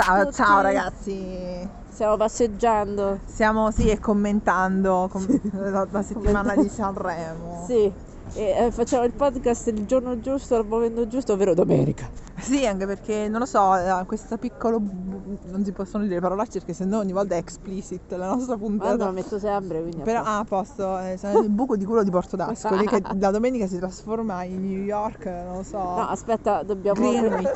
Ciao, Ciao, a ragazzi. Stiamo passeggiando. Siamo sì e commentando com- la, la settimana di Sanremo. Sì. E eh, facciamo il podcast il giorno giusto, al momento giusto, ovvero domenica. Sì, anche perché non lo so, eh, questo piccolo non si possono dire parolacce perché sennò ogni volta è explicit la nostra Ma puntata. lo metto sempre, quindi. a Però posto. ah, a posto, eh, il buco di culo di Porto d'Ascoli che la domenica si trasforma in New York, non lo so. No, aspetta, dobbiamo,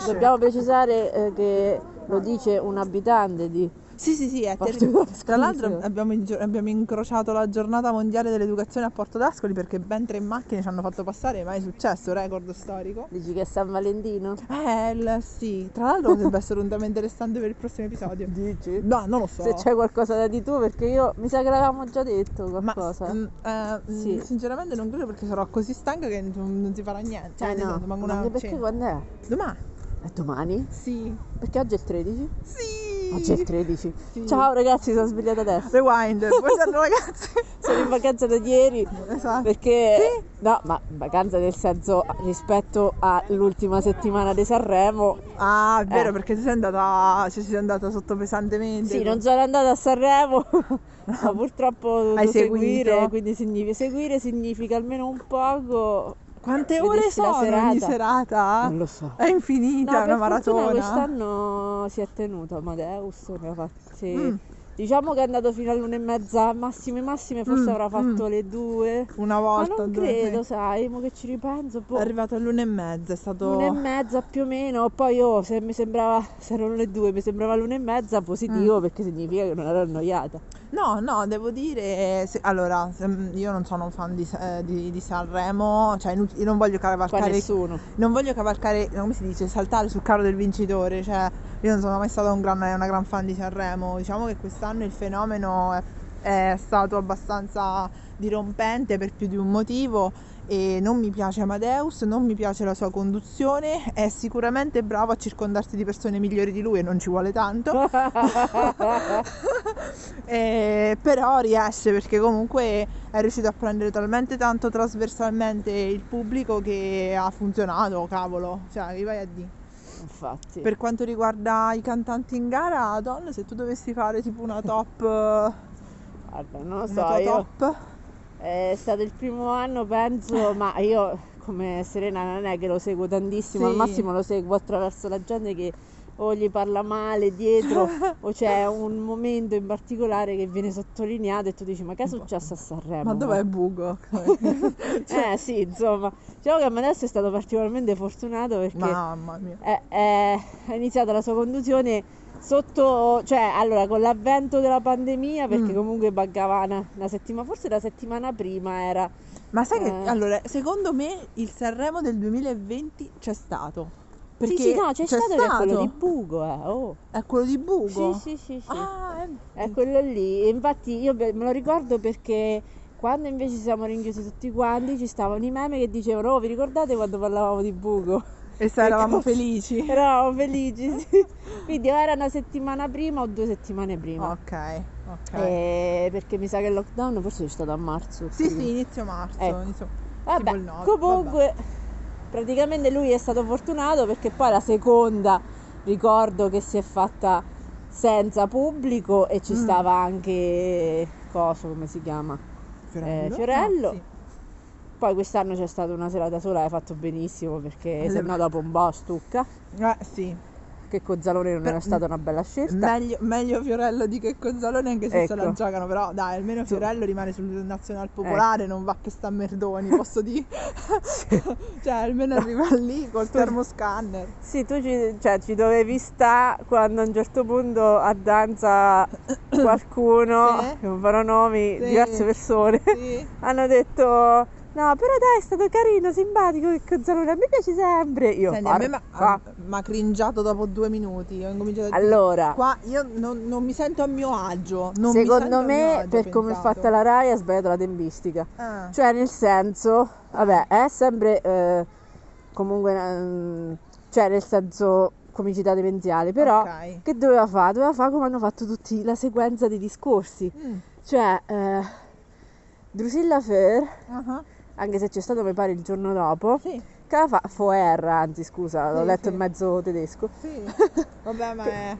dobbiamo precisare eh, che lo dice un abitante di. Sì, sì, sì, è terribile. Tra l'altro abbiamo, abbiamo incrociato la giornata mondiale dell'educazione a Porto d'Ascoli perché ben tre macchine ci hanno fatto passare, mai successo, record storico. Dici che è San Valentino? Eh, il- sì, tra l'altro potrebbe essere un tema interessante per il prossimo episodio. Dici? No, non lo so. Se c'è qualcosa da di tu, perché io mi sa che l'avevamo già detto Ma qualcosa. mm, eh, mm, Sì. sinceramente non credo perché sarò così stanca che non, non si farà niente. Cioè, Eh no, anche perché quando è? Domani? È domani? Sì. Perché oggi è il 13? Sì. Oggi è il 13. Sì. Ciao ragazzi, sono svegliata adesso. Rewind. Buongiorno ragazzi. Sono in vacanza da ieri esatto. perché no, ma vacanza nel senso rispetto all'ultima settimana di Sanremo. Ah, è vero, Eh. perché sei andata, cioè, sei andata sotto pesantemente. Sì, non sono andata a Sanremo, ma purtroppo Hai seguire, seguito? quindi significa, seguire significa almeno un poco. Quante ore sono ogni serata. serata? Non lo so. È infinita, No, è una maratona. quest'anno si è tenuto Amadeus, ne ha fatti. Mm. Diciamo che è andato fino all'una e mezza, massime massime, forse Mm, avrà fatto mm. le due. Una Ma volta, non due, credo, sì. sai, mo che ci ripenso, boh, È arrivato all'una e mezza, è stato... l'una e mezza più o meno, poi oh, se mi sembrava, se erano le due, mi sembrava l'una e mezza positivo Mm. perché significa che non ero annoiata. No, no, devo dire, se- allora, se- io non sono un fan di, eh, di- di Sanremo, cioè io non voglio Qua cavalcare, nessuno. non voglio cavalcare, come si dice, saltare sul carro del vincitore, cioè io non sono mai stata un gran- una gran fan di Sanremo, diciamo che quest'anno il fenomeno è, è stato abbastanza dirompente per più di un motivo e non mi piace Amadeus, non mi piace la sua conduzione, è sicuramente bravo a circondarsi di persone migliori di lui e non ci vuole tanto. Eh, però riesce perché comunque è riuscito a prendere talmente tanto trasversalmente il pubblico che ha funzionato, cavolo, cioè che vai a dire. Infatti. Per quanto riguarda i cantanti in gara, Don, se tu dovessi fare tipo una top, una Guarda, non lo so, tua io top, è stato il primo anno, penso, ma io come Serena non è che lo seguo tantissimo, Sì. al massimo lo seguo attraverso la gente che o gli parla male dietro o c'è un momento in particolare che viene sottolineato e tu dici ma che è successo a Sanremo? ma dov'è Bugo? Eh sì, insomma, diciamo che adesso è stato particolarmente fortunato perché Mamma mia. è, è- ha iniziato la sua conduzione sotto, cioè allora con l'avvento della pandemia perché Mm. comunque mancava una, una settimana, forse la settimana prima era Ma sai che Eh. allora, secondo me il Sanremo del 2020 c'è stato. Perché sì, sì, no, c'è, stato, che è quello di Bugo, eh. Oh. È quello di Bugo? Sì, sì, sì, sì. Ah, è... È quello lì. Infatti io me lo ricordo perché quando invece ci siamo rinchiusi tutti quanti ci stavano i meme che dicevano "Oh, vi ricordate quando parlavamo di Bugo?" E sai, eravamo Ecco. felici. Eravamo felici, sì. Quindi era una settimana prima o due settimane prima. Ok, ok. Eh, perché mi sa che il lockdown forse è stato a marzo. Sì, quindi- sì, inizio marzo. Ecco. inizio- Vabbè, nove, comunque, praticamente lui è stato fortunato perché poi la seconda ricordo che si è fatta senza pubblico e ci Mm. stava anche coso, come si chiama? Fiorello. Eh, Fiorello. Ah, sì. Poi quest'anno c'è stata una serata sola e hai fatto benissimo perché Le- se no dopo un po' stucca. Eh, sì. Che Cozzalone non Per- era stata una bella scelta. Meglio, meglio Fiorello di che Gonzalone anche se se la Ecco. giocano, però dai, almeno Fiorello rimane sul nazional popolare, non va per sta merdoni, posso dire. cioè, almeno arriva lì col termoscanner. Sì, tu ci, cioè, ci dovevi stare quando a un certo punto a danza qualcuno, Sì. che non farò nomi, Sì. diverse persone, Sì. hanno detto no, però dai, è stato carino, simpatico che Cozzalone, a me piace sempre. Io, Senti, a me mi ha cringiato dopo due minuti. Ho incominciato a dire, Allora, Qua io non, non mi sento a mio agio. Non mi secondo a mio me, agio, per come è pensato. fatta la Rai, ha sbagliato la tempistica. Ah. Cioè, nel senso, vabbè, è sempre eh, comunque, mm, cioè, nel senso, comicità demenziale, però Ok. che doveva fare? Doveva fare come hanno fatto tutti la sequenza dei discorsi. Mm. Cioè, eh, Drusilla Fair, Ah, anche se c'è stato mi pare il giorno dopo, Sì. cercava fa- Foer, anzi scusa, l'ho Sì, letto sì. in mezzo tedesco. Sì, vabbè, ma è,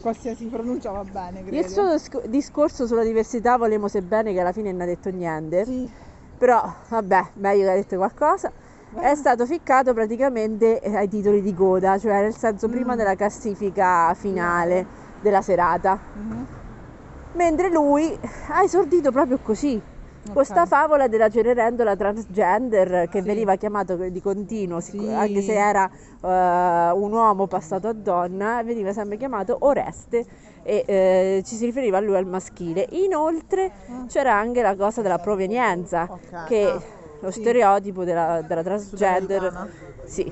qualsiasi pronuncia va bene, credo. Il suo disc- discorso sulla diversità volemo sebbene che alla fine non ha detto niente, Sì, però vabbè, meglio che ha detto qualcosa. È stato ficcato praticamente eh, ai titoli di coda, cioè nel senso prima Mm. della classifica finale della serata. mhm, Mentre lui ha esordito proprio così. Ok. Questa favola della Cenerentola transgender che Sì. veniva chiamato di continuo, Sì. anche se era eh, un uomo passato a donna, veniva sempre chiamato Oreste e eh, ci si riferiva a lui al maschile. Inoltre Ah. c'era anche la cosa della provenienza, Ok, che ah, lo sì. stereotipo della, della transgender, sì,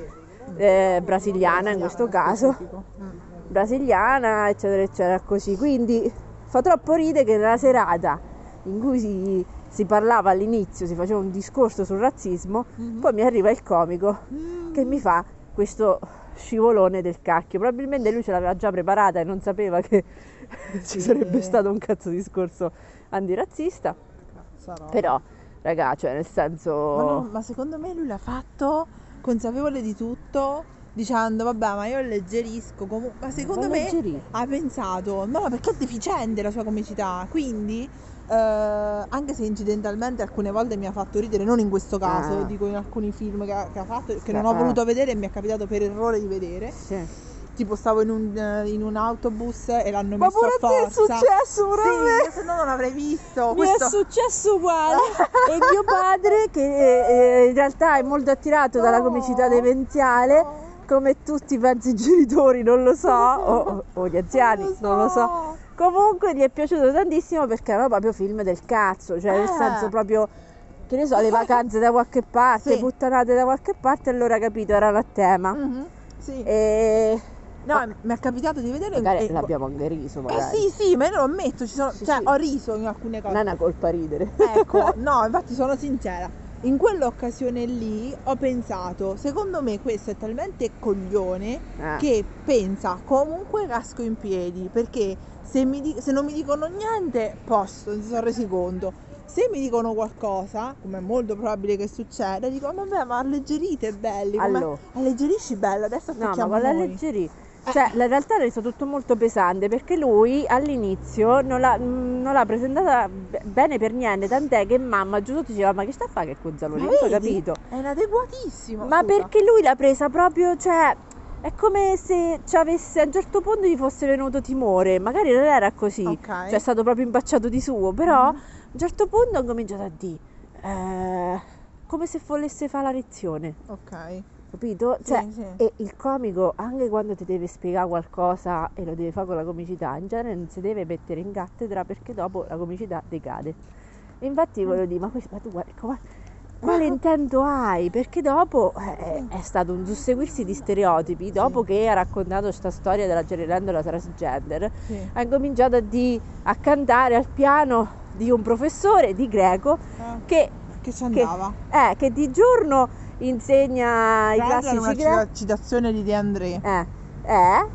eh, brasiliana in questo caso. Mm. brasiliana, eccetera, eccetera, così. Quindi fa troppo ridere che nella serata in cui si, si parlava all'inizio, si faceva un discorso sul razzismo, Mhm. poi mi arriva il comico Mm. che mi fa questo scivolone del cacchio. Probabilmente lui ce l'aveva già preparata e non sapeva che ci Sì. sarebbe stato un cazzo discorso antirazzista. Sarà. Però, raga, cioè nel senso... Ma, no, ma secondo me lui l'ha fatto consapevole di tutto, dicendo vabbè ma io alleggerisco comunque, ma secondo Ma me ha pensato, no no, perché è deficiente la sua comicità, quindi eh, anche se incidentalmente alcune volte mi ha fatto ridere, non in questo caso, Ah. dico in alcuni film che ha, che ha fatto, che Sì, non ho ah. voluto vedere e mi è capitato per errore di vedere, Sì. tipo stavo in un, eh, in un autobus e l'hanno Ma messo a a te è forza. successo, pure a me. Sì, se no non avrei visto. Mi Questo... è successo uguale e mio padre che eh, in realtà è molto attirato dalla No. comicità demenziale come tutti i genitori non lo so o, o gli anziani non lo so comunque gli è piaciuto tantissimo perché erano proprio film del cazzo cioè nel Eh. senso proprio che ne so le vacanze da qualche parte Sì. puttanate da qualche parte allora capito erano a tema Mhm, Sì. e No, mi è capitato di vedere magari e- l'abbiamo anche riso Eh magari sì, sì, ma io lo ammetto, ci sono, Sì, cioè, sì. ho riso in alcune non cose. è una colpa ridere Ecco, no, infatti sono sincera. In quell'occasione lì ho pensato, secondo me questo è talmente coglione Eh. che pensa comunque casco in piedi, perché se, mi di- se non mi dicono niente, posto, non si sono resi conto. Se mi dicono qualcosa, come è molto probabile che succeda, dico, "Ma vabbè, ma alleggerite belli, come Allora. alleggerisci bello, adesso No, ma attacchiamo con la noi." leggerì. Cioè, la realtà è reso tutto molto pesante perché lui all'inizio non l'ha, mm, non l'ha presentata be- bene per niente, tant'è che mamma giù sotto diceva ma che sta a fare che Ma lì? Non ho vedi? capito. È inadeguatissimo. Ma scusa. perché lui l'ha presa proprio, cioè, è come se ci avesse a un certo punto gli fosse venuto timore, magari non era così, Ok. cioè è stato proprio impacciato di suo, però Mhm. a un certo punto ha cominciato a dire, eh, come se volesse fare la lezione. Ok. Capito? Sì, Cioè, sì. e il comico, anche quando ti deve spiegare qualcosa e lo deve fare con la comicità, in genere non si deve mettere in cattedra perché dopo la comicità decade. E infatti voglio dire, ma, questo, ma tu guarda, qua- quale intento hai? Perché dopo eh, è stato un susseguirsi di stereotipi, dopo che ha raccontato questa storia della Cenerentola transgender, Sì. ha cominciato a, di- a cantare al piano di un professore di greco Ah, che, che ci che- andava. eh, che di giorno insegna i l'altro era classici una greci. cita- citazione di De André. Eh,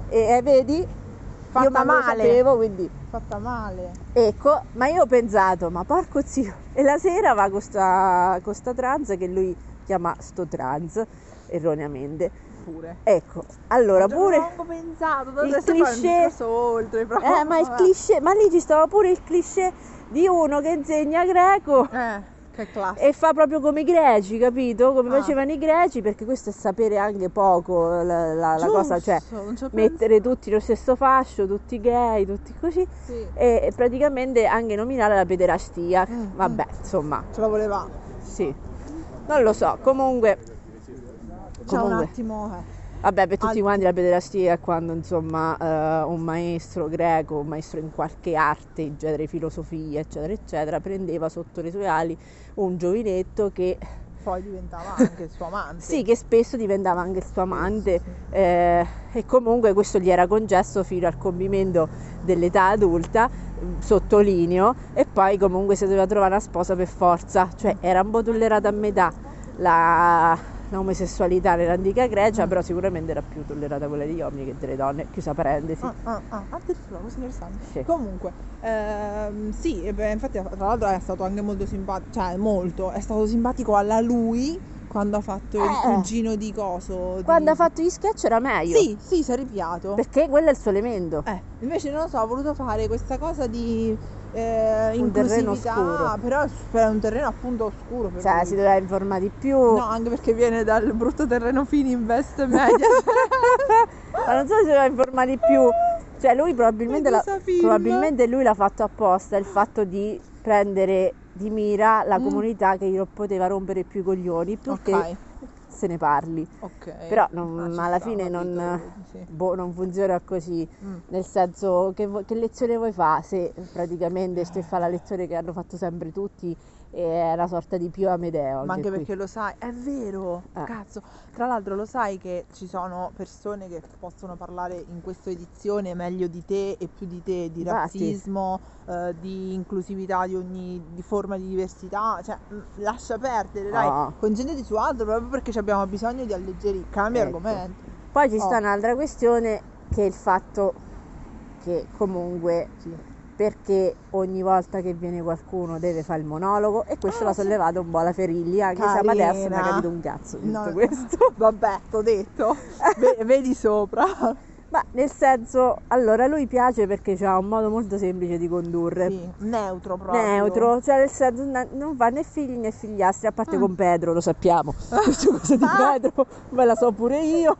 eh, e vedi, Fatta io lo male. sapevo, quindi Fatta male. ecco, ma io ho pensato, ma porco zio, e la sera va con sta, con sta trans che lui chiama sto trans, erroneamente. Pure. Ecco, allora Non pure... avevo pensato, il cliché- oltre proprio. Eh, ma il cliché, ma lì ci stava pure il cliché di uno che insegna greco Eh. E fa proprio come i greci, capito? Come Ah. facevano i greci, perché questo è sapere anche poco la, la- la cosa, cioè Giusto, mettere tutti lo stesso fascio, tutti gay, tutti così, pensato. Sì. e, praticamente anche nominare la pederastia. Mm, Vabbè, insomma, Ce la voleva. sì. Non lo so, comunque, C'è un comunque attimo. Eh. Vabbè, per tutti quanti la pederastia è quando, insomma, eh, un maestro greco, un maestro in qualche arte, in genere filosofia, eccetera, eccetera, prendeva sotto le sue ali un giovinetto che Poi diventava anche il suo amante. Sì, che spesso diventava anche il suo amante sì. eh, e comunque questo gli era concesso fino al compimento dell'età adulta, mm, sottolineo, e poi comunque si doveva trovare una sposa per forza, cioè era un po' tollerata a metà la, la omosessualità nell'antica Grecia, Mm. però sicuramente era più tollerata quella degli uomini che delle donne, chiusa parentesi. Ah, ah, ah, addirittura, questo è interessante. Sì. Comunque, ehm, sì, beh, infatti tra l'altro è stato anche molto simpatico, cioè molto, è stato simpatico alla lui quando ha fatto il Eh. cugino di coso. di- Quando ha fatto gli sketch era meglio. Sì, sì, si è ripiato. Perché quello è il suo elemento. Eh, invece non lo so, ha voluto fare questa cosa di eh, Un terreno oscuro. però è un terreno appunto oscuro. Cioè, lui. si doveva informare di più. No, anche perché viene dal brutto terreno fini invest media. Ma non so se si doveva informare di più. Cioè, lui probabilmente, Film. probabilmente lui l'ha fatto apposta il fatto di prendere di mira la Mm. comunità che non poteva rompere più i coglioni, purché ok, se ne parli. ok. Però non- Ah, alla fine capito, non, sì. boh, non funziona così. Mm. Nel senso, che, che lezione vuoi fare se praticamente stai a fare la lezione che hanno fatto sempre tutti è una sorta di Pio Amedeo. Ma anche qui. perché lo sai, è vero, Eh. cazzo. Tra l'altro lo sai che ci sono persone che possono parlare in questa edizione meglio di te e più di te di Infatti. razzismo, eh, di inclusività, di ogni di forma di diversità. Cioè, mh, lascia perdere, dai, Ah. concentrati su altro proprio perché abbiamo bisogno di alleggerire. Cambia Ecco. argomento. Poi ci Oh. sta un'altra questione che è il fatto che comunque Sì. Perché ogni volta che viene qualcuno deve fare il monologo e questo Ah, l'ha sollevato un po' la Ferilli anche se Amadeus non ha Carina. capito un cazzo di tutto No. questo Vabbè, t'ho detto. Ve- vedi sopra. ma nel senso allora lui piace perché ha un modo molto semplice di condurre Sì, neutro proprio. neutro cioè nel senso non va né figli né figliastri a parte Mm. con Pedro lo sappiamo questa cosa di Pedro me la so pure io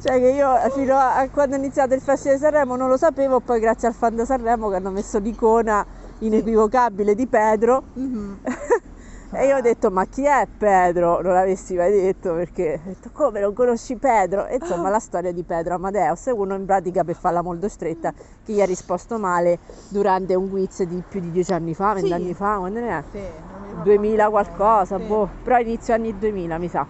cioè che io fino a quando è iniziato il Festival di Sanremo non lo sapevo poi grazie al fan di Sanremo che hanno messo l'icona inequivocabile di Pedro Mhm. E io ho detto, ma chi è Pedro? Non l'avessi mai detto perché ho detto, come non conosci Pedro? E insomma, la storia di Pedro Amadeus è uno in pratica per farla molto stretta che gli ha risposto male durante un quiz di più di dieci anni fa, Sì. vent'anni fa, quando ne è? Sì, non mi ricordo 2000 manco il qualcosa, sì. boh, però inizio anni 2000 mi sa.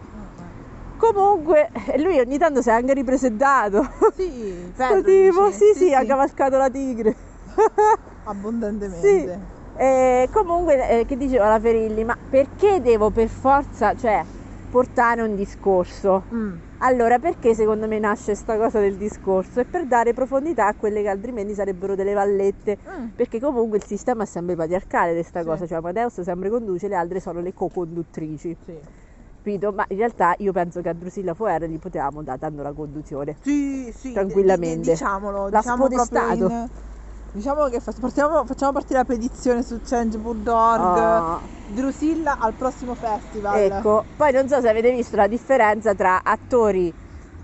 Comunque, e lui ogni tanto si è anche ripresentato. Sì, Pedro tipo, dici? sì, sì, ha cavalcato la tigre. abbondantemente. Sì. E comunque, eh, che diceva la Ferilli, ma perché devo per forza, cioè, portare un discorso? Mm. Allora, perché secondo me nasce sta cosa del discorso? È per dare profondità a quelle che altrimenti sarebbero delle vallette. Mm. Perché comunque il sistema è sempre patriarcale di sta Sì. cosa, cioè Amadeus sempre conduce, le altre sono le co-conduttrici. Sì. Capito? Ma in realtà io penso che a Drusilla Foer gli potevamo dare dando la conduzione. Sì, sì, Tranquillamente. di- di- diciamolo, L'ha diciamo spodestato. in- diciamo che partiamo- facciamo partire la petizione su change.org. Ah. Drusilla al prossimo festival. Ecco, poi non so se avete visto la differenza tra attori.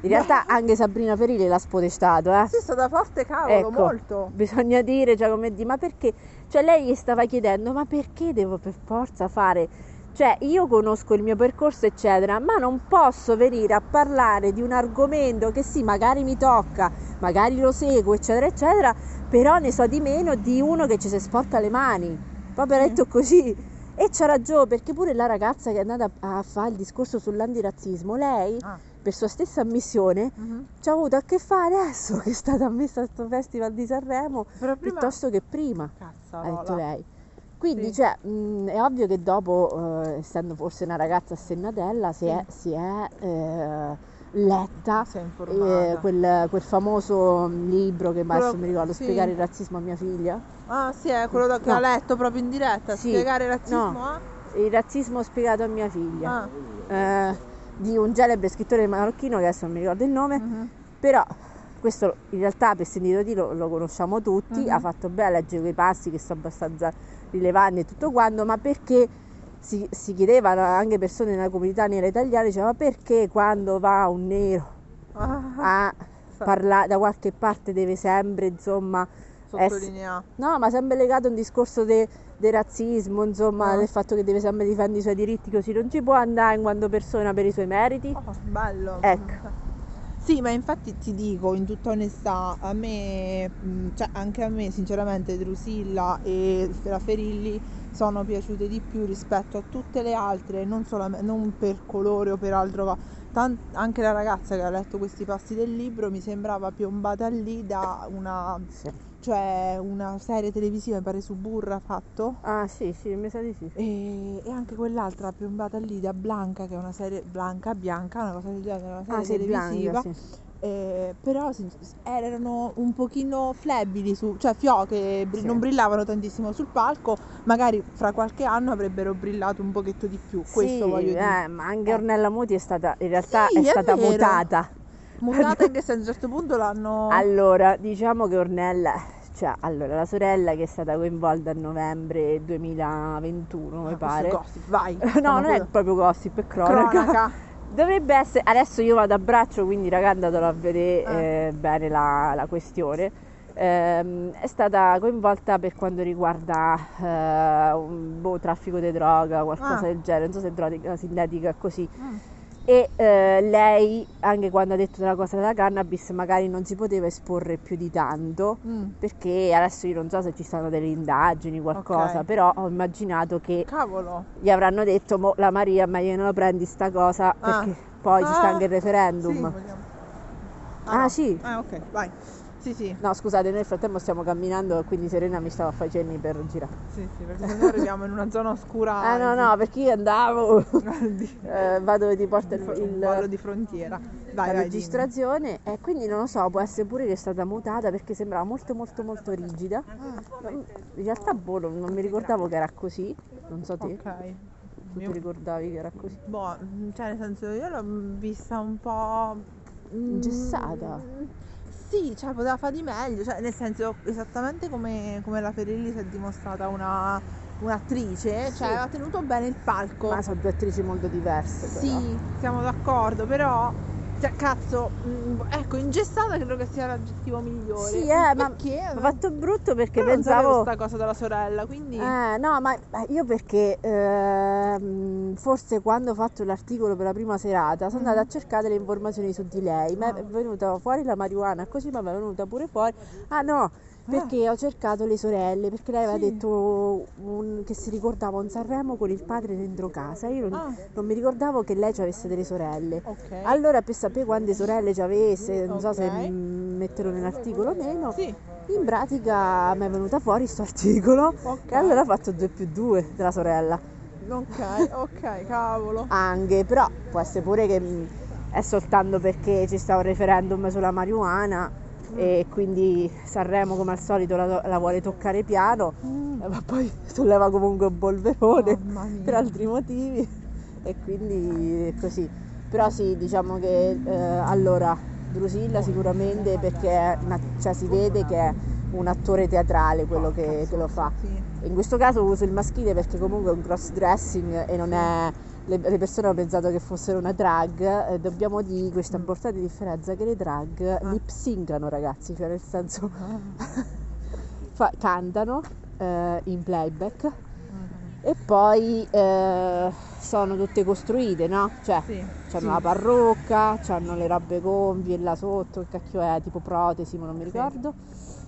In realtà anche Sabrina Ferilli l'ha spodestato, eh. Sì, è stata forte, cavolo, Ecco. molto. Bisogna dire, cioè come di, ma perché? Cioè lei gli stava chiedendo, ma perché devo per forza fare? Cioè io conosco il mio percorso eccetera, ma non posso venire a parlare di un argomento che sì, magari mi tocca, magari lo seguo eccetera eccetera, però ne so di meno di uno che ci si sporca le mani. Proprio Sì. detto così. E c'ha ragione, perché pure la ragazza che è andata a, a fare il discorso sull'antirazzismo, lei, Ah. per sua stessa ammissione, mhm. ci ha avuto a che fare adesso che è stata ammessa a questo festival di Sanremo piuttosto che prima, ha Cazzarola. detto lei. Quindi, Sì. cioè, mh, è ovvio che dopo, eh, essendo forse una ragazza assennatella, si Sì. è, si è, eh, letta eh, quel, quel famoso libro che adesso Quello- mi ricordo, sì. Spiegare il razzismo a mia figlia. Ah, sì, è quello da- che No. ha letto proprio in diretta. Spiegare il razzismo No. a... Il razzismo spiegato a mia figlia. Ah. eh, di un celebre scrittore marocchino che adesso non mi ricordo il nome. mhm. Però questo in realtà per sentito dire lo, lo conosciamo tutti, Mhm. ha fatto bene a leggere quei passi che sono abbastanza rilevanti e tutto quanto, ma perché si, si chiedevano anche persone nella comunità nera italiana, diceva ma perché quando va un nero Ah, a parlare da qualche parte deve sempre insomma Sottolinea. no ma sempre legato a un discorso del razzismo insomma Ah. del fatto che deve sempre difendere i suoi diritti così non ci può andare in quanto persona per i suoi meriti Oh, bello. Ecco. Sì, ma infatti ti dico in tutta onestà, a me, mh, cioè anche a me sinceramente Drusilla e la sono piaciute di più rispetto a tutte le altre, non, non per colore o per altro, ma tan- anche la ragazza che ha letto questi passi del libro mi sembrava piombata lì da una, Sì. cioè una serie televisiva, mi pare su Burra fatto. ah sì sì mi sa di sì E, e anche quell'altra piombata lì da Blanca, che è una serie Blanca, Bianca, una cosa del genere, una serie ah televisiva. Blanca sì Eh, però erano un pochino flebili, su, cioè fioche bri- Sì. non brillavano tantissimo sul palco, magari fra qualche anno avrebbero brillato un pochetto di più, questo Sì, voglio dire. eh, ma anche Ornella Muti è stata, in realtà Sì, è è stata vero. mutata. Mutata in che senso, a un certo punto l'hanno... Allora, diciamo che Ornella, cioè, allora, la sorella che è stata coinvolta a novembre 2021, mi Ah, pare. questo è gossip, vai. No, non è proprio gossip, è cronaca. cronaca. Dovrebbe essere, adesso io vado a braccio, quindi raga andatelo a vedere Ah. eh, bene la, la questione. Ehm, è stata coinvolta per quanto riguarda eh, un boh, traffico di droga, qualcosa Ah. del genere, non so se droga sintetica è così. Mm. E eh, lei, anche quando ha detto della cosa della cannabis, magari non si poteva esporre più di tanto. Mm. Perché adesso io non so se ci stanno delle indagini, qualcosa, Ok. però ho immaginato che Cavolo. gli avranno detto mo la Maria ma gliene lo prendi sta cosa Ah. perché poi ci sta Ah, anche il referendum Sì, vogliamo. Ah, no. sì. Ah, ok, vai. Sì, sì. no scusate nel frattempo stiamo camminando e quindi Serena mi stava facendo per girare Sì, sì, perché sennò arriviamo in una zona oscura. ah no no perché io andavo di, eh, vado dove ti porta il, il vallo di frontiera. Dai, la dimmi. registrazione e quindi non lo so può essere pure che è stata mutata perché sembrava molto molto molto rigida Ah, in realtà boh, non non mi ricordavo che era così non so te ok. tu Io- ti ricordavi che era così Boh, cioè nel senso io l'ho vista un po'... mm, Ingessata. Sì, cioè poteva fare di meglio, cioè nel senso esattamente come, come la Ferilli si è dimostrata una, un'attrice, Sì. cioè aveva tenuto bene il palco. ma sono due attrici molto diverse però. Sì, siamo d'accordo, però cioè, cazzo, mm, ecco, ingessata credo che sia l'aggettivo migliore. Sì, eh, ma perché? Ho fatto brutto perché Però non pensavo sta cosa della sorella, quindi Eh, no, ma ma io perché ehm, forse quando ho fatto l'articolo per la prima serata sono andata a cercare le informazioni su di lei, ma è Ah. venuta fuori la marijuana, così ma mi è venuta pure fuori. Ah no, perché ho cercato le sorelle, perché lei aveva Sì. detto un- che si ricordava un Sanremo con il padre dentro casa. Io non, Ah. non mi ricordavo che lei ci avesse delle sorelle. ok. Allora per sapere quante sorelle ci avesse, non so se Ok. metterlo nell'articolo o meno, Sì, in pratica mi è venuta fuori sto articolo ok. e allora ho fatto 2 più 2 della sorella. Ok, ok, cavolo. Anche, però può essere pure che è soltanto perché ci sta un referendum sulla marijuana e quindi Sanremo come al solito la, la vuole toccare piano, Mm. ma poi solleva comunque un polverone mia. per altri motivi e quindi è così. Però sì, diciamo che eh, allora Drusilla sicuramente perché una- cioè, si vede che è un attore teatrale quello che, che lo fa. In questo caso uso il maschile perché comunque è un cross dressing e non è. Le, le persone hanno pensato che fossero una drag. eh, dobbiamo dire questa Mm. importante differenza che le drag lip syncano, ragazzi, cioè nel senso Ah. fa- cantano eh, in playback Mm. e poi eh, sono tutte costruite, no? Cioè, Sì, hanno sì. la parrucca, hanno le robe gonfie là sotto, che cacchio è, tipo protesi, ma non mi Sì. ricordo.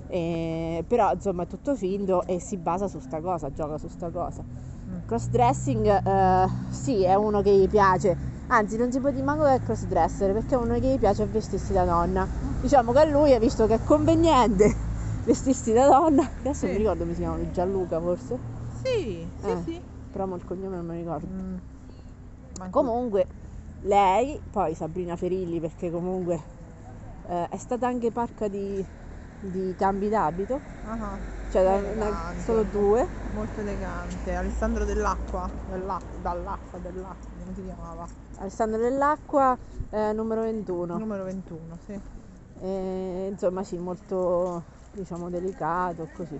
E- però insomma è tutto finto e si basa su sta cosa, gioca su sta cosa. Mm. Cross dressing, eh, sì, è uno che gli piace, anzi non si può dire manco che è cross dresser perché è uno che gli piace vestirsi da donna. Diciamo che a lui ha visto che è conveniente vestirsi da donna, adesso Sì. mi ricordo come si chiama, Gianluca forse, Sì, sì, Eh. sì. però il cognome non mi ricordo. Mm. Comunque lei, poi Sabrina Ferilli, perché comunque eh, è stata anche parca di, di cambi d'abito, Ah, cioè da- Elegante. solo due. molto elegante. Alessandro dell'acqua, dell'acqua, dall'acqua, dell'acqua, come si chiamava? Alessandro dell'Acqua, eh, numero 21. Numero 21, sì. E, insomma sì, molto diciamo delicato così.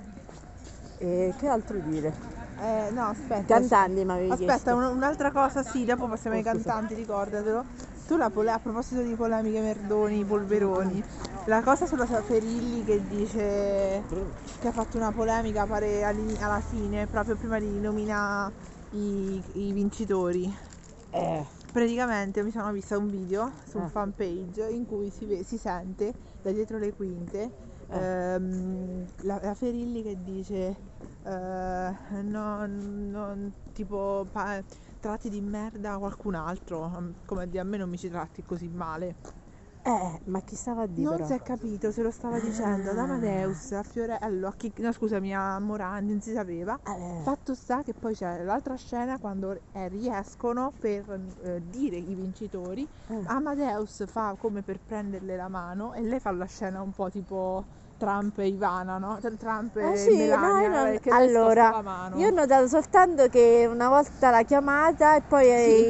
E che altro dire? Eh, no, aspetta. Cantanti mi avevi Aspetta, un- un'altra cosa, sì, dopo passiamo Oh, ai cantanti, ricordatelo. Tu la a proposito di polemiche Merdoni, Polveroni, la cosa sulla Ferilli che dice che ha fatto una polemica pare alla fine, proprio prima di nominare i, i vincitori. Eh, Praticamente mi sono vista un video su un Ah. fan page in cui si, ve- si sente da dietro le quinte Ah. ehm, la, la Ferilli che dice eh, non, non- tipo pa- tratti di merda qualcun altro, come a dire a me non mi ci tratti così male. Eh, ma chi stava a dire Non però? si è capito se lo stava dicendo ad. Amadeus, a Fiorello, a chi, no scusami, a Morandi, non si sapeva. Eh, Fatto sta che poi c'è l'altra scena quando eh, riescono per eh, dire i vincitori. eh. Amadeus fa come per prenderle la mano e lei fa la scena un po' tipo Trump e Ivana, no? Cioè, Trump e Ah, sì, no, Melania, io non- eh, allora, sposta la mano. Io ho notato soltanto che una volta l'ha chiamata e poi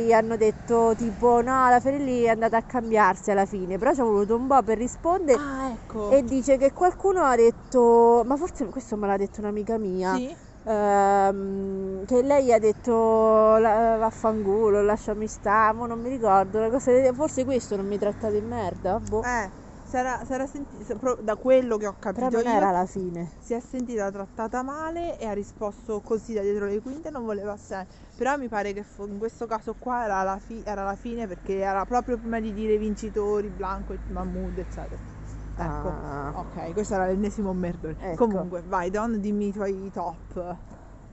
eh, hanno detto tipo no, la Ferilli è andata a cambiarsi alla fine, però ci ha voluto un po' per rispondere Ah, ecco. e dice che qualcuno ha detto, ma forse questo me l'ha detto un'amica mia, Sì. ehm, che lei ha detto la- vaffanculo, lasciami stare, non mi ricordo, una cosa forse questo non mi tratta di merda, boh. Eh, si era senti- da quello che ho però capito non io, era la fine. si è sentita trattata male e ha risposto così da dietro le quinte, non voleva assai. Però mi pare che fo- in questo caso qua era la, fi- era la fine perché era proprio prima di dire vincitori, Blanco e Mahmood, eccetera. Ecco. Ah. Ok, questo era l'ennesimo merdone. Ecco. Comunque, vai, Don, dimmi i tuoi top.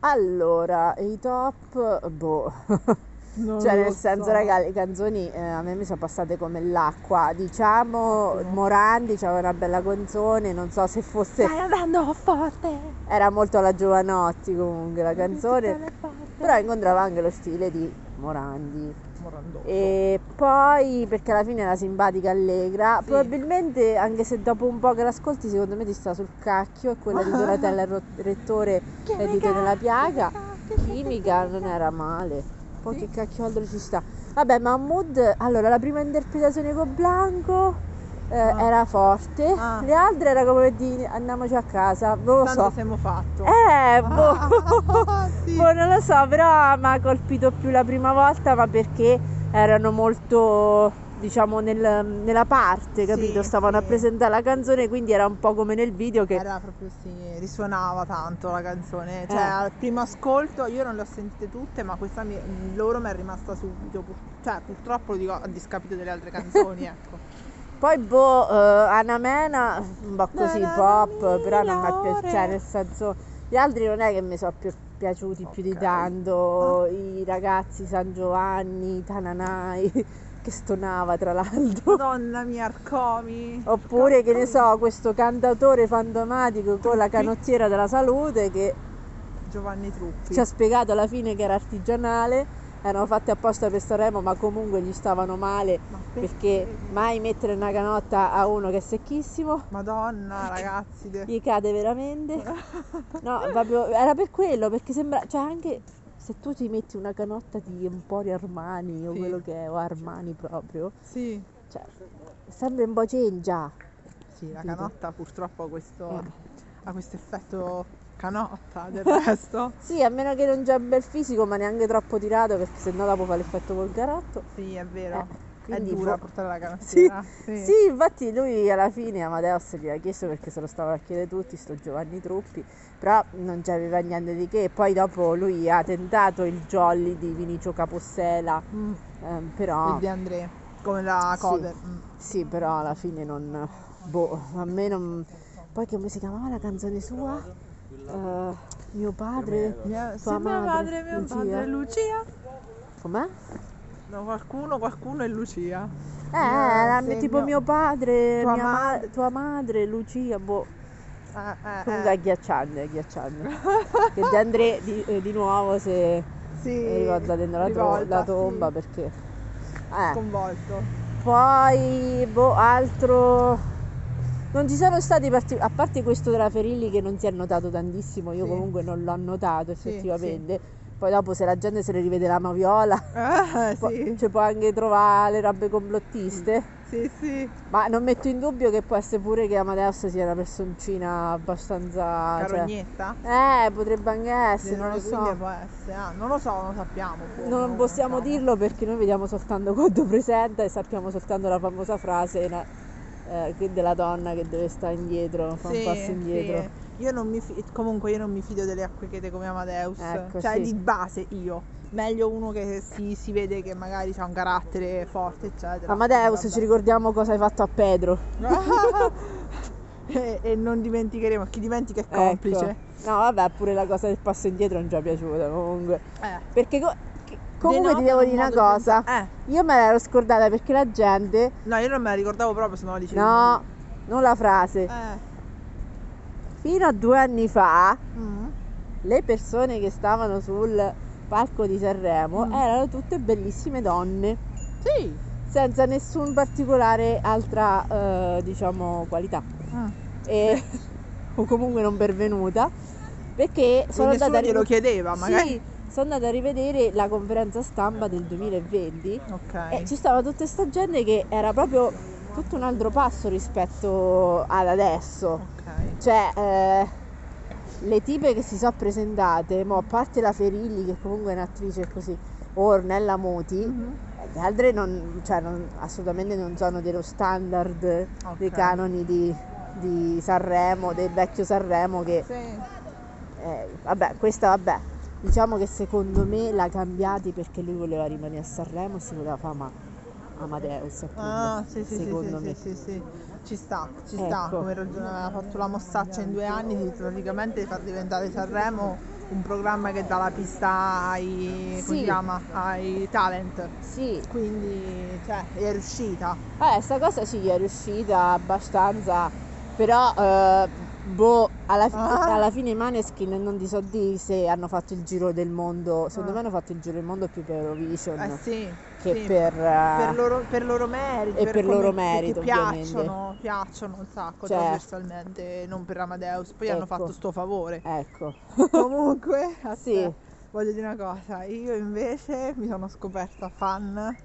Allora, i top, boh. Non Cioè, nel senso, so. raga, le canzoni eh, a me mi sono passate come l'acqua. Diciamo, Ottimo. Morandi c'aveva una bella canzone, non so se fosse. Stai andando forte. Era molto alla Giovanotti comunque la canzone. Però incontrava anche lo stile di Morandi. Morandotto. E poi, perché alla fine era simpatica, allegra, Sì. probabilmente anche se dopo un po' che l'ascolti, secondo me ti sta sul cacchio. E quella di Donatella Rettore è dito nella piaga. Chimica non era male. Poi Sì. che cacchio altro ci sta? Vabbè, Mahmood, allora la prima interpretazione con Blanco eh, Ah. era forte, Ah. le altre era come dire andiamoci a casa, non lo Tanto so. siamo fatto. Eh, boh. Ah, sì. Boh, non lo so, però mi ha colpito più la prima volta, ma perché erano molto, diciamo, nel- nella parte, capito? Sì, Stavano sì. a presentare la canzone, quindi era un po' come nel video che... Era proprio sì, risuonava tanto la canzone. Cioè, Eh. al primo ascolto io non le ho sentite tutte, ma questa mi- loro mi è rimasta subito. pur- Cioè, purtroppo lo dico a discapito delle altre canzoni, ecco. Poi, boh, eh, Anna Mena, un po' così Na, na, pop, na, però non mi è piaciuto, cioè nel senso, gli altri non è che mi sono più piaciuti più di tanto, i ragazzi San Giovanni, Tananai, che stonava tra l'altro. Madonna mia, Arcomi. Oppure che ne Arcomi. so, questo cantautore fantomatico con la canottiera della salute che Giovanni Truppi. ci ha spiegato alla fine che era artigianale, erano fatte apposta per Sanremo ma comunque gli stavano male Ma perché mai mettere una canotta a uno che è secchissimo Madonna, ragazzi. gli cade veramente. No, proprio era per quello, perché sembra, cioè anche se tu ti metti una canotta di Emporio Armani o Sì. quello che è, o Armani proprio, Sì, cioè sembra un po' cengia. sì, la Capito? canotta purtroppo ha questo, Eh. ha questo effetto canotta del resto. Sì, a meno che non c'è un bel fisico, ma neanche troppo tirato, perché sennò dopo fa l'effetto col garotto. Sì, è vero. Eh, è quindi dura boh. portare la Sì, canottiera. sì, infatti lui alla fine Amadeus gli ha chiesto perché se lo stavano a chiedere tutti, sto Giovanni Truppi, però non c'aveva niente di che. Poi dopo lui ha tentato il jolly di Vinicio Capossela, Mm, ehm, però il De André, come la Sì. cover. Mm. sì, però alla fine non... Boh, a me non... Poi come si chiamava la canzone sua? Eh, mio padre? Mia, Tua sì, mia madre, madre, mio Lucia. padre, Lucia. Com'è? No, qualcuno, qualcuno è Lucia. Eh, era sì, tipo mio- mio padre, tua mia ma- madre. tua madre, Lucia, boh. Eh, eh, Comunque è eh. agghiacciante, agghiacciante. che De André di, eh, di nuovo se Sì, ricorda dentro la, rivolta, la tomba sì, perché... Eh. sconvolto. Poi, boh, altro... Non ci sono stati parti... a parte questo della Ferilli che non si è notato tantissimo, io Sì. comunque non l'ho notato Sì, effettivamente. Poi dopo se la gente se ne rivede la moviola, Eh, po- sì, ci può anche trovare le robe complottiste. sì, sì. Ma non metto in dubbio che può essere pure che Amadeus sia una personcina abbastanza... cioè- Carognetta. eh, potrebbe anche essere, non lo le so. può essere. Ah, non lo so, non lo sappiamo. boh, Non possiamo sappiamo. dirlo perché noi vediamo soltanto quando presenta e sappiamo soltanto la famosa frase eh, che- della donna che deve stare indietro, fa Sì, un passo indietro. sì. Io non mi fi- comunque io non mi fido delle acque chete come Amadeus. Ecco, cioè sì. di base io. Meglio uno che si, si vede che magari ha un carattere forte, eccetera. Amadeus, ci ricordiamo cosa hai fatto a Pedro. e, e non dimenticheremo, chi dimentica è Ecco. complice. No, vabbè, pure la cosa del passo indietro non ci è piaciuta comunque. Eh, Perché co- Comunque ti devo dire una di cosa. pensare. Io me l'ero scordata perché la gente. Eh, no, io non me la ricordavo proprio se non la dicevi. No, non la frase. Eh. Fino a due anni fa, Mm. le persone che stavano sul palco di Sanremo Mm. erano tutte bellissime donne, Sì. senza nessun particolare altra, eh, diciamo, qualità. Mm. E- o comunque non pervenuta. Perché sono Nessuno andata a glielo chiedeva, magari. Sì, sono andata a rivedere la conferenza stampa del 2020 Ok. e ci stava tutta sta gente che era proprio tutto un altro passo rispetto ad adesso. Ok. Cioè, eh, le tipe che si sono presentate, mo, a parte la Ferilli, che comunque è un'attrice così, o Ornella Muti, Mhm. eh, le altre non, cioè, non- assolutamente non sono dello standard dei Ok. canoni di, di Sanremo, del vecchio Sanremo che Sì. eh, vabbè, questa vabbè, diciamo che secondo me l'ha cambiati perché lui voleva rimanere a Sanremo e si voleva fare ma- Amadeus appunto, Ah, sì, sì, secondo sì, me. sì, sì. Ci sta, ci sta. Ecco. Come ragione aveva fatto la mossaccia in due anni di praticamente far diventare Sanremo un programma che dà la pista ai, come Sì. chiama? ai talent. Sì, Quindi, cioè, è riuscita. vabbè, sta cosa sì, è riuscita abbastanza, però eh, boh, alla, fi- Ah. alla fine i Maneskin non ti so di se hanno fatto il giro del mondo, secondo Ah. me hanno fatto il giro del mondo più per Eurovision Eh sì. Che sì. per... eh, per loro, per loro merito E per loro merito, ovviamente. piacciono, piacciono un sacco Cioè. trasversalmente non per Amadeus poi hanno Ecco. fatto sto favore Ecco, comunque Sì. voglio dire una cosa io invece mi sono scoperta fan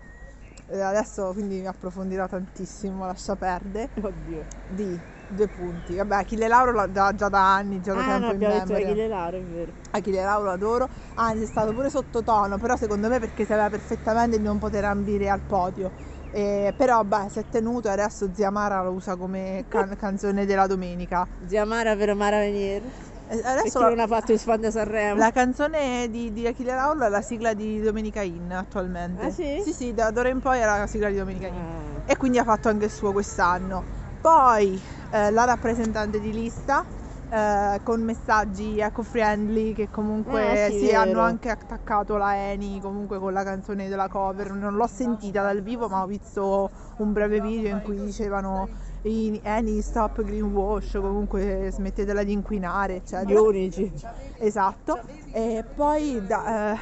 eh, adesso quindi approfondirò tantissimo lascia perdere oddio. di due punti vabbè Achille Lauro l'ho già, già da anni già da Ah, tempo no, in abbiamo detto memoria Achille Lauro, è vero. Achille Lauro lo adoro, anzi è stato pure sottotono, però secondo me perché sapeva perfettamente di non poter ambire al podio. Eh, però beh, si è tenuto e adesso Zia Mara lo usa come can- canzone della domenica. Zia Mara per Mara venire. E Perché adesso non la, ha fatto il fan da Sanremo? la canzone di, di Achille Lauro è la sigla di Domenica In attualmente. Ah, sì? Sì, sì, da d'ora in poi è la sigla di Domenica In. Ah. E quindi ha fatto anche il suo quest'anno. Poi eh, la rappresentante di lista eh, con messaggi eco-friendly che comunque Ah, sì, vero. hanno anche attaccato la Eni comunque con la canzone della cover. Non l'ho sentita dal vivo ma ho visto un breve video in cui dicevano "I- Eni stop greenwash, comunque smettetela di inquinare Gli eccetera. unici. Esatto. E poi da,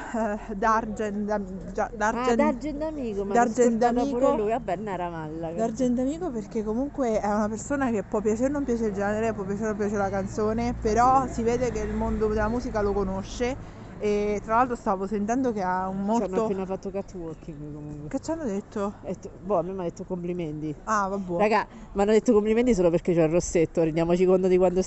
eh, Dargen, da- Gia- Ah, Dargen- D'Argent Amico, ma D'Argent D'Argent Amico. pure lui, vabbè, non era malla. D'Argent Amico perché comunque è una persona che può piacere o non piace il genere, può piacere o non piace la canzone, però si vede che il mondo della musica lo conosce e tra l'altro stavo sentendo che ha un Ci hanno molto... appena fatto catwalking comunque. Che ci hanno detto? Tu- boh, a me mi ha detto complimenti. Ah, vabbè. Raga, mi hanno detto complimenti solo perché c'è il rossetto, rendiamoci conto di quando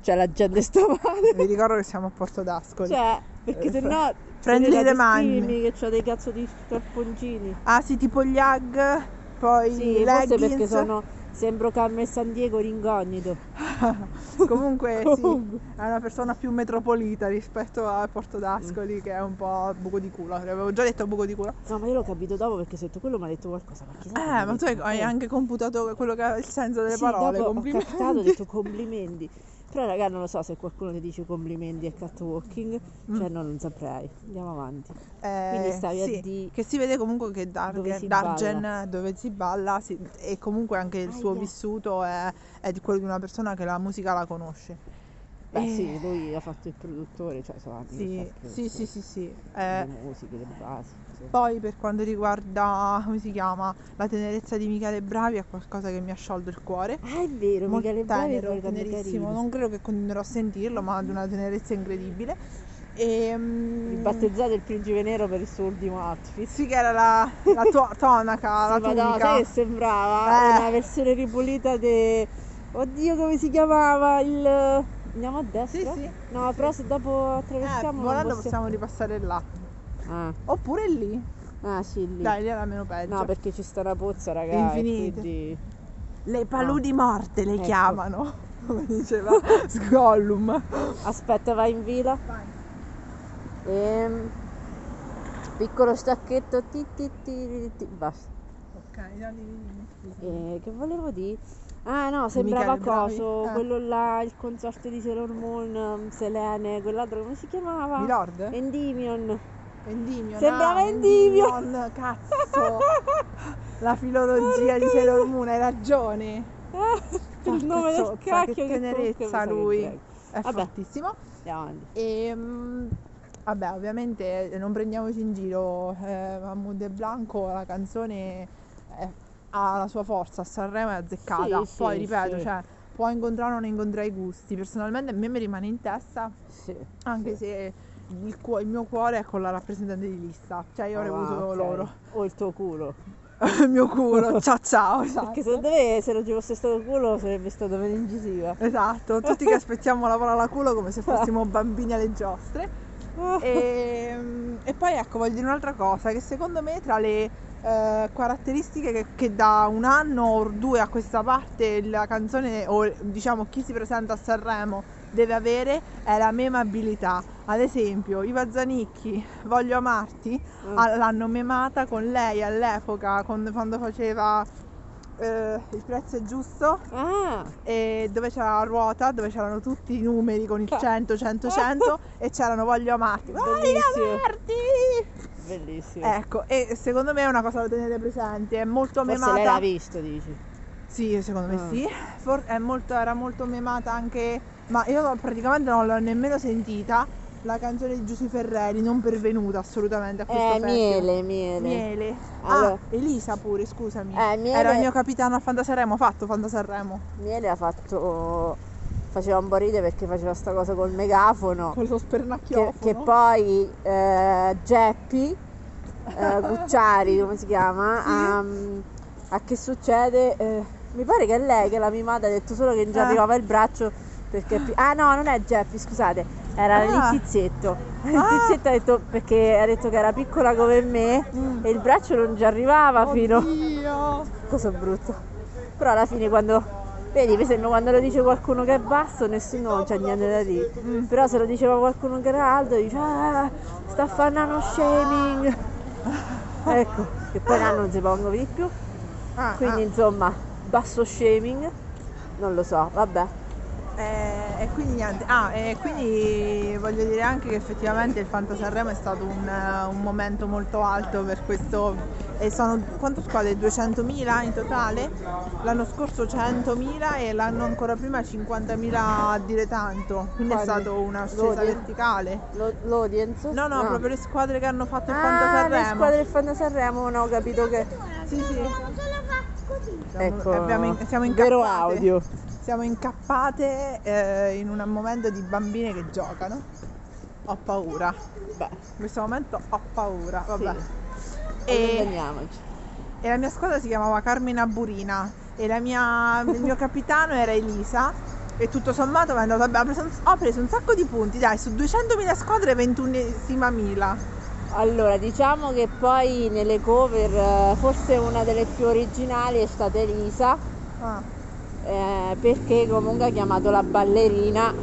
c'è la gente sta male. Vi ricordo che siamo a Porto d'Ascoli. Cioè, perché Eh, se pre- no... prendi se ne le mani. che c'ho dei cazzo di scarponcini. Ah sì, tipo gli hag, poi Sì, leggings. perché sono... Sembro Carmen San Diego ringognito. Comunque sì, è una persona più metropolita rispetto a Porto d'Ascoli che è un po' buco di culo. L'avevo già detto buco di culo. No, ma io l'ho capito dopo perché se tu quello mi ha detto qualcosa. Ma chissà Eh, ma tu hai, detto? hai anche computato quello che è il senso delle Sì, parole. dopo complimenti. Ho captato, ho detto complimenti. Però raga non lo so se qualcuno ti dice complimenti e catwalking, cioè Mm. no, non saprei. Andiamo avanti. Eh, Quindi stavi a sì, di- che si vede comunque che Dargen, Dove si Dargen, balla. dove si balla sì, e comunque anche il suo Aia. vissuto è, è di quello di una persona che la musica la conosce. Beh Eh, sì, lui ha fatto il produttore, cioè sono anni Sì, sì, sì, sì, sì. Le Eh, musiche, le basi. Poi per quanto riguarda, come si chiama, la tenerezza di Michele Bravi è qualcosa che mi ha sciolto il cuore. Ah, è vero, Molto Michele Bravi tenero, è tenerissimo. Non credo che continuerò a sentirlo, ma di una tenerezza incredibile. E, mm, Ribattezzato il principe nero per il suo ultimo outfit. Sì, che era la, la to- tonaca, la tunica. sai che sembrava Eh. una versione ripulita di... Oddio, come si chiamava? Il... Andiamo a destra? Sì, sì. No, però se dopo Eh, attraversiamo... non volendo possiamo- possiamo ripassare là. Ah. Oppure lì. Ah, sì, lì. Dai, lì era meno peggio. No, perché ci sta una pozza, ragazzi. Infinite. Quindi... Le paludi morte le Ecco. chiamano. Come diceva Gollum. Aspetta, vai in fila. Ehm, piccolo stacchetto. Ti, ti, ti, ti, Basta. Ok, Eh, che volevo dire? Ah no, sembrava coso, Eh. quello là, il consorte di Sailor Moon, um, Selene, quell'altro come si chiamava? Milord? Endymion. Endimio. Sembrava no, Endimio. Endymion, cazzo. La filologia di Sailor Moon, hai ragione. il nome del cacchio che tenerezza lui. è Vabbè. fortissimo. Andiamo avanti. E mm, vabbè, ovviamente eh, non prendiamoci in giro. Eh, Mahmood e Blanco, la canzone è- ha la sua forza, Sanremo è azzeccata. Sì, Poi sì, ripeto, sì. cioè, può incontrare o non incontrare i gusti. Personalmente a me mi rimane in testa, Sì. anche sì. se il, cuo- il mio cuore è con la rappresentante di lista. Cioè io avrei Ah, voluto ok. loro. O il tuo culo. il mio culo, ciao ciao. esatto. Perché secondo me se non ci fosse stato il culo sarebbe stato meno incisiva. Esatto, tutti che aspettiamo la parola culo come se fossimo bambini alle giostre. E, e poi ecco, voglio dire un'altra cosa, che secondo me tra le eh, caratteristiche che, che da un anno o due a questa parte la canzone o diciamo chi si presenta a Sanremo deve avere è la memabilità. Ad esempio, Iva Zanicchi, Voglio amarti, Mm. l'hanno memata con lei all'epoca quando, quando faceva eh, Il prezzo è giusto Ah, e dove c'era la ruota, dove c'erano tutti i numeri con il Ah. 100, 100, 100 e c'erano voglio amarti. Voglio amarti! bellissimo. Ecco, e secondo me è una cosa da tenere presente, è molto Forse memata. lei l'ha visto, dici. Sì, secondo me Ah. sì. For- è molto- era molto memata anche, ma io praticamente non l'ho nemmeno sentita, la canzone di Giusy Ferreri, non pervenuta assolutamente a questo Eh, festival. miele, miele. Miele. Allora- Ah, Elisa pure, scusami. Eh, Miele- Era il mio capitano a Fantasarremo, fatto Fantasarremo. Miele ha fatto... Faceva un po' ridere perché faceva sta cosa col megafono. Con lo Che, spernacchiofono. che poi eh, Geppi eh, Gucciari, come si chiama? Sì. A, a che succede? Eh, mi pare che è lei che la mimata ha detto solo che non ci Eh. arrivava il braccio perché ah no non è Geppi scusate era Ah. il tizietto il Ah. tizietto ha detto perché ha detto che era piccola come me Mm. e il braccio non ci arrivava fino Oddio. cosa brutto però alla fine quando vedi per esempio quando lo dice qualcuno che è basso nessuno c'ha niente da dire Mm. però se lo diceva qualcuno che era alto dice ah sta fare nano shaming ecco che poi nano non si pongono di più Ah, quindi ah. insomma basso shaming non lo so vabbè Eh, e quindi niente. Ah, e quindi voglio dire anche che effettivamente il Fanta Sanremo è stato un, un momento molto alto per questo. E sono quanto squadre? 200.000 in totale? L'anno scorso 100.000 e l'anno ancora prima 50.000 a dire tanto. Quindi è Quali? stata una L'audience? verticale. L'audience No, no, proprio le squadre che hanno fatto il ah, Fanta le Sanremo. squadre del Fanta Sanremo no ho capito che Sì, sì. Siamo, ecco abbiamo in- siamo vero audio Siamo incappate eh, in un momento di bambine che giocano. Ho paura. beh In questo momento ho paura. Vabbè. e... E, e la mia squadra si chiamava Carmina Burina e la mia- il mio capitano era Elisa. E tutto sommato mi è andato abbiamo preso ho preso un sacco di punti, dai, su 200.000 squadre 21esima mila. Allora, diciamo che poi nelle cover eh, forse una delle più originali è stata Elisa, Ah, eh, perché comunque ha chiamato la ballerina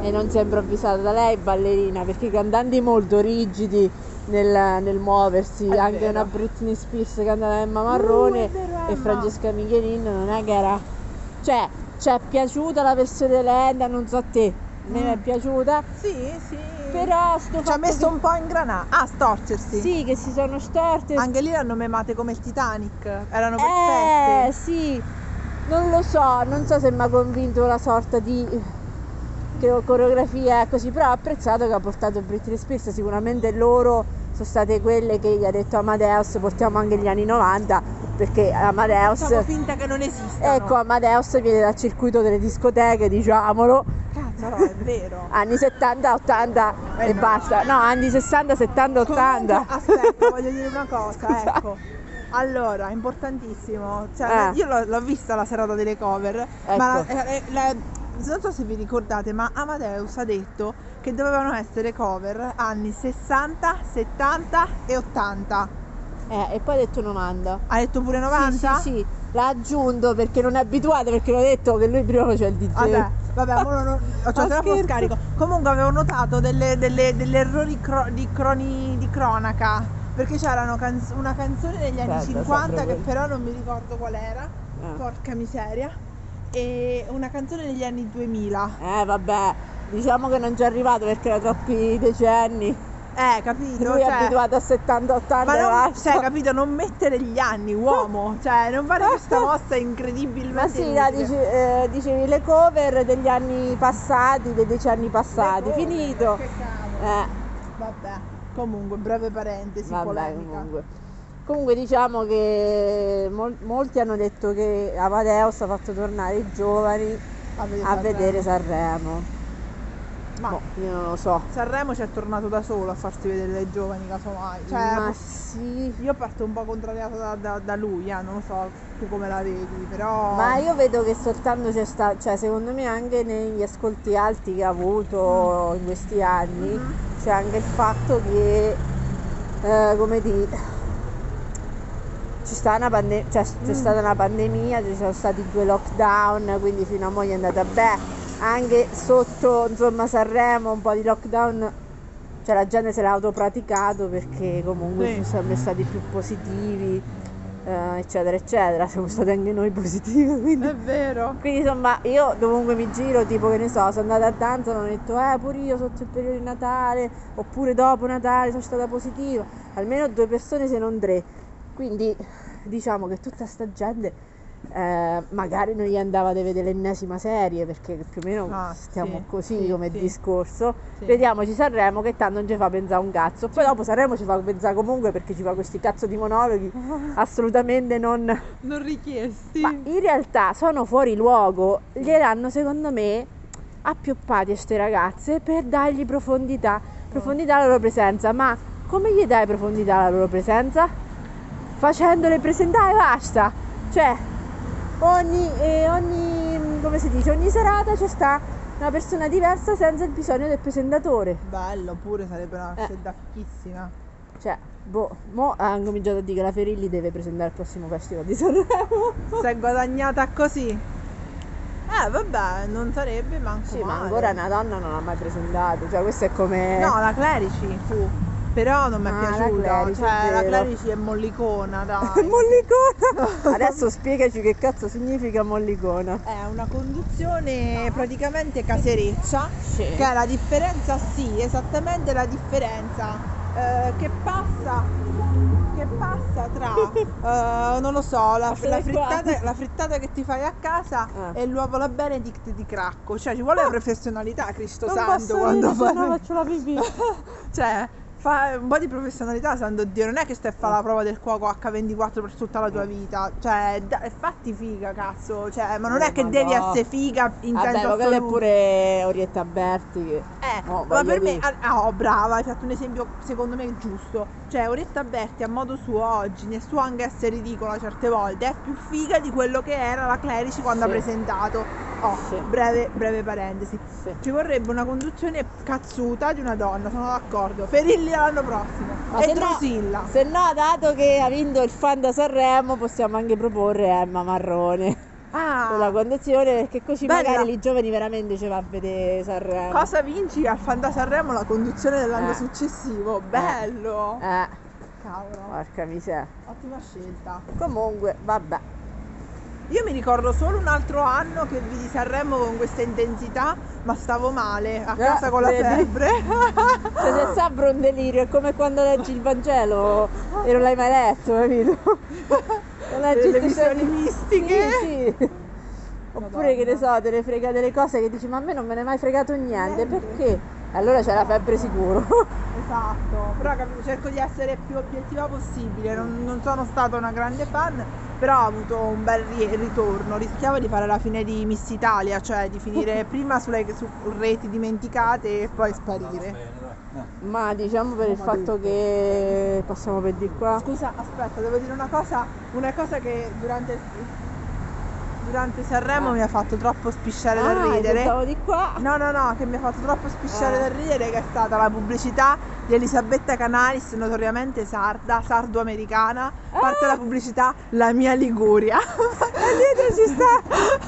e non si è improvvisata da lei ballerina, perché i cantanti molto rigidi nel, nel muoversi, È anche vero. una Britney Spears cantata Emma Marrone Uh, vero, e. Francesca Michelin non è che era... Cioè, ci è piaciuta la versione lenta, non so a te, a me mi è Mm. piaciuta, Sì, sì. però sto ci ha messo che- un po' in granata. Ah, storcersi. Sì, che si sono storte Anche lì l'hanno memate come il Titanic. Erano Eh, perfette. sì, non lo so, non so se mi ha convinto la sorta di che coreografia così, però ho apprezzato che ha portato Britney Spears, sicuramente loro sono state quelle che gli ha detto Amadeus, portiamo anche gli anni 90, perché Amadeus, Facciamo finta che non esistano. ecco Amadeus viene dal circuito delle discoteche, diciamolo, Cazzo, no, è vero. anni 70, 80 Eh e no. basta, no, anni 60, 70, 80. Comunque, aspetta, voglio dire una cosa, ecco. Allora, importantissimo, cioè, Eh. io l'ho, l'ho vista la serata delle cover, Ecco. ma la- la- non so se vi ricordate, ma Amadeus ha detto che dovevano essere cover anni 60, 70 e 80. Eh, e poi ha detto 90. Ha detto pure 90? Sì, sì, sì, l'ha aggiunto perché non è abituato, perché l'ho detto che lui prima faceva il DJ. Vabbè, vabbè, mo non, ho Ma troppo scarico. Comunque avevo notato delle, delle- degli errori cro- di, croni, di cronaca. Perché c'erano canz- una canzone degli anni Aspetta, 50 sempre che quello. però non mi ricordo qual era. Eh. Porca miseria. E una canzone degli anni 2000. Eh, vabbè, diciamo che non ci è arrivato perché era troppi decenni. Eh, capito? Lui è Cioè, abituato a 70-80 ma anni. non, basta. cioè, capito, non mettere gli anni, uomo. Cioè, non fare questa mossa incredibilmente Ma sì, inutile. dici- eh, dicevi le cover degli anni passati, dei decenni passati, cover, finito. Che cavolo. Eh, Vabbè, comunque, breve parentesi, vabbè, polemica. comunque. Comunque diciamo che mol- molti hanno detto che Amadeus ha fatto tornare i giovani A vedere, a Sanremo. vedere Sanremo. Ma Boh, io non lo so. Sanremo ci è tornato da solo a farsi vedere dai giovani, casomai. Cioè, Ma sì. io parto un po' contrariata da, da- da lui, eh, non lo so tu come la vedi, però... Ma io vedo che soltanto c'è sta, cioè secondo me anche negli ascolti alti che ha avuto in questi anni Mhm. c'è anche il fatto che, eh, come dire, ci sta una pande- cioè, c'è Mm. stata una pandemia, ci sono stati due lockdown, quindi fino a mo' gli è andata bene. Anche sotto insomma Sanremo un po' di lockdown, cioè la gente se l'ha autopraticato perché comunque Sì. ci sono sempre stati più positivi, eh, eccetera, eccetera. Siamo stati anche noi positivi, quindi È vero. quindi insomma io dovunque mi giro, tipo che ne so, sono andata a danza, ho detto eh pure io sotto il periodo di Natale, oppure dopo Natale sono stata positiva, almeno due persone se non tre. Quindi diciamo che tutta sta gente eh, magari non gli andava di vedere l'ennesima serie perché più o meno Ah, stiamo sì, così sì, come sì. discorso. Vediamoci Sanremo che tanto non ci fa pensare un cazzo. Poi dopo Sanremo ci fa pensare comunque perché ci fa questi cazzo di monologhi assolutamente non... Non richiesti. Ma in realtà sono fuori luogo, gliel'hanno secondo me appioppati a queste ragazze per dargli profondità, profondità alla loro presenza, ma come gli dai profondità alla loro presenza? Facendole presentare basta, cioè ogni, eh, ogni, come si dice, ogni serata c'è sta una persona diversa senza il bisogno del presentatore, Bello, pure sarebbe una Eh. scelta fichissima. cioè, boh, mo hanno cominciato a dire che la Ferilli deve presentare il prossimo festival di Sanremo. Si è guadagnata così. Eh, vabbè, non sarebbe manco Sì, ma male. ancora una donna non ha mai presentato, cioè questo è come... No, la Clerici fu. Però non mi è Ah, la piaciuta. Clerici, cioè, è la. Clerici è mollicona, dai. mollicona! Adesso spiegaci che cazzo significa mollicona. È una conduzione praticamente casereccia, Sì. che è la differenza, sì, esattamente la differenza eh, che passa che passa tra eh, non lo so, la, la frittata, la frittata che ti fai a casa Ah. e l'uovo la Benedict di cracco, cioè ci vuole professionalità, Cristo Non santo, quando fai faccio la pipì. cioè fa un po' di professionalità santo Dio non è che stai a fare la prova del cuoco H24 per tutta la tua vita cioè da- fatti figa cazzo cioè ma non Eh, è che ma devi no. essere figa in Vabbè, senso assoluto pure Orietta Berti che... eh, No, ma per me, dire. ah, oh, brava, hai fatto un esempio secondo me giusto. Cioè, Orietta Berti a modo suo oggi, nel suo anche essere ridicola certe volte, è più figa di quello che era la Clerici quando Sì. ha presentato. Oh, Sì. breve, breve parentesi. Sì. Ci vorrebbe una conduzione cazzuta di una donna, sono d'accordo. Ferilli l'anno prossimo. Ma e se no- Drusilla. Se no, dato che ha vinto il fan da Sanremo, possiamo anche proporre Emma Marrone Ah, per la conduzione, perché così Bella. magari i giovani veramente ci va a vedere Sanremo. cosa vinci al Fanta Sanremo la conduzione dell'anno Eh. successivo? Bello! Eh, Cavolo, porca miseria. ottima scelta. Comunque, vabbè. Io mi ricordo solo un altro anno che vidi Sanremo con questa intensità, ma stavo male, a casa con la vedi? febbre. Se ne sabbro un delirio, è come quando leggi il Vangelo e non l'hai mai letto, capito? Non leggi il visioni mistiche. Sì, sì. Oppure che ne so, te ne frega delle cose che dici, ma a me non me ne è mai fregato niente, Niente. perché? Allora c'è la febbre sicuro. Esatto, però capito, cerco di essere più obiettiva possibile, non, non sono stata una grande fan, però ho avuto un bel ri- ritorno, rischiavo di fare la fine di Miss Italia, cioè di finire prima sulle su reti dimenticate e poi sparire. Ma diciamo per il fatto che passiamo per di qua. Scusa, aspetta, devo dire una cosa, una cosa che durante, durante Sanremo Ah. mi ha fatto troppo spisciare da Ah, ridere. pensavo di qua. No, no, no, che mi ha fatto troppo spisciare Ah. da ridere che è stata la pubblicità di Elisabetta Canalis, notoriamente sarda, sardo-americana. Parte Ah. la pubblicità La mia Liguria. dietro ci sta ah,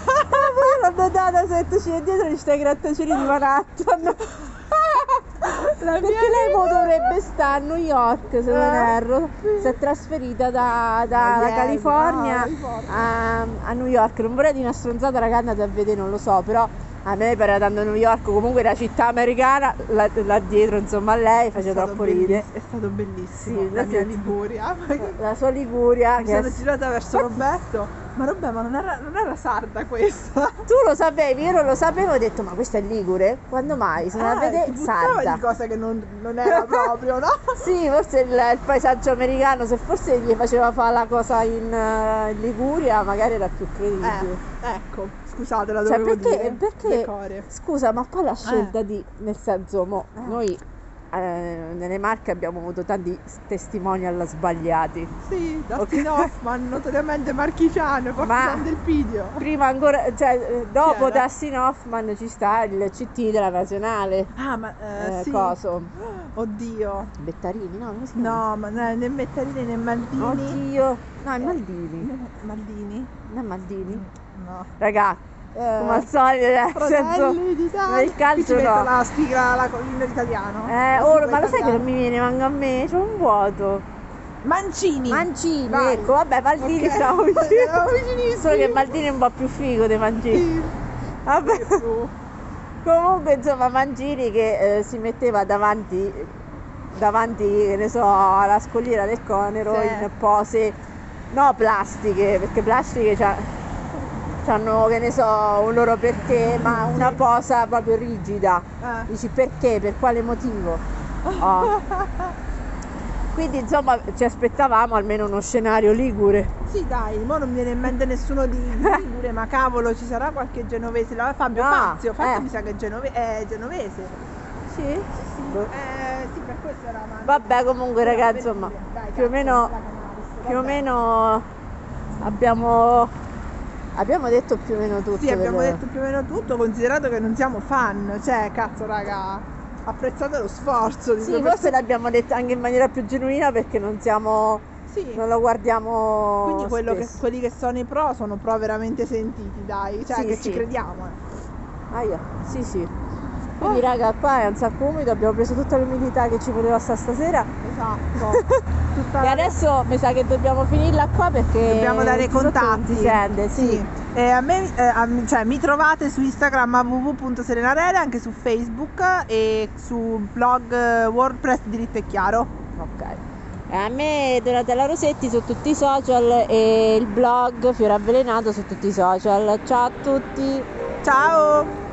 poi l'ho notata sottoci e dietro ci sta i grattacieli di Manhattan La perché lei mo dovrebbe stare a New York se non Eh, erro si è trasferita da, Miami, California ah, California. a, a New York non vorrei dire una stronzata raga andate a vedere non lo so però A me pare tanto New York, comunque la città americana, là, là dietro insomma a lei faceva stato troppo ridere. È stato bellissimo. Sì, la mia Liguria. La sua Liguria, Mi che sono girata verso Roberto. Ma Roberto, ma non era, non era sarda questa? tu lo sapevi, io non lo sapevo, ho detto ma questa è Ligure? Quando mai? Sono a Eh, vedere sarda. di cose che non, non era proprio, no? Sì, forse il, il paesaggio americano, se forse gli faceva fare la cosa in, eh, in Liguria, magari era più credibile. Eh, ecco, scusate, la Cioè, dovevo perché, dire. perché scusa, ma poi la scelta di, nel senso, mo, Eh. noi eh, nelle Marche abbiamo avuto tanti testimonial sbagliati. Sì. Dustin Hoffman, notoriamente marchigiano, partisan del video. Prima ancora, cioè, eh, dopo era? Dustin Hoffman ci sta il CT della nazionale. Ah, ma eh, Eh, sì. coso? Oddio. Bettarini, no? No, ma né, né Bettarini né Maldini. Oddio. No, è Maldini. Né- Maldini? Non è Maldini? No. Raga, Eh, come al solito, nel senso, nel calcio no. la sigla, la collina italiano. Eh, sigla ma lo sai che non mi viene manca a me? C'è un vuoto. Mancini. Mancini, Vai. ecco, vabbè, Maldini Ok. stavo vicino. Solo che Maldini è un po' più figo dei Mancini. Vabbè. Comunque, insomma, Mancini che eh, si metteva davanti, davanti, che ne so, alla scogliera del Conero Sì. in pose, no plastiche, perché plastiche c'ha, c'hanno, che ne so, un loro perché, ma una posa proprio rigida. Eh. Dici perché? Per quale motivo? Oh. Quindi insomma ci aspettavamo almeno uno scenario ligure. Sì, dai, mo non mi viene in mente nessuno di Ligure, ma cavolo, ci sarà qualche genovese. La Fabio No, Fazio, Fazio eh. mi sa che è, genove- è genovese. Sì? Eh, sì, per questo era avanti. Vabbè comunque ragazzi insomma dai, più o meno, più o meno abbiamo, abbiamo detto più o meno tutto. Sì, abbiamo detto più o meno tutto, considerato che non siamo fan. Cioè, cazzo, raga, apprezzate lo sforzo di Sì, forse persone. l'abbiamo detto anche in maniera più genuina perché non siamo, Sì. non lo guardiamo Quindi quello che- quelli che sono i pro sono pro veramente sentiti, dai. Cioè, Sì, che sì. ci crediamo. eh. Aia, sì sì. Quindi Oh. raga qua è un sacco umido, abbiamo preso tutta l'umidità che ci poteva stare stasera Esatto. E la- adesso mi sa che dobbiamo finirla qua perché Dobbiamo dare i contatti. si sente, sì. E a me, eh, a- cioè, mi trovate su Instagram a www.serenarele, anche su Facebook e su blog eh, WordPress diritto e chiaro. Ok. A me Donatella Rosetti su tutti i social e il blog Fiore Avvelenato su tutti i social. Ciao a tutti! Ciao!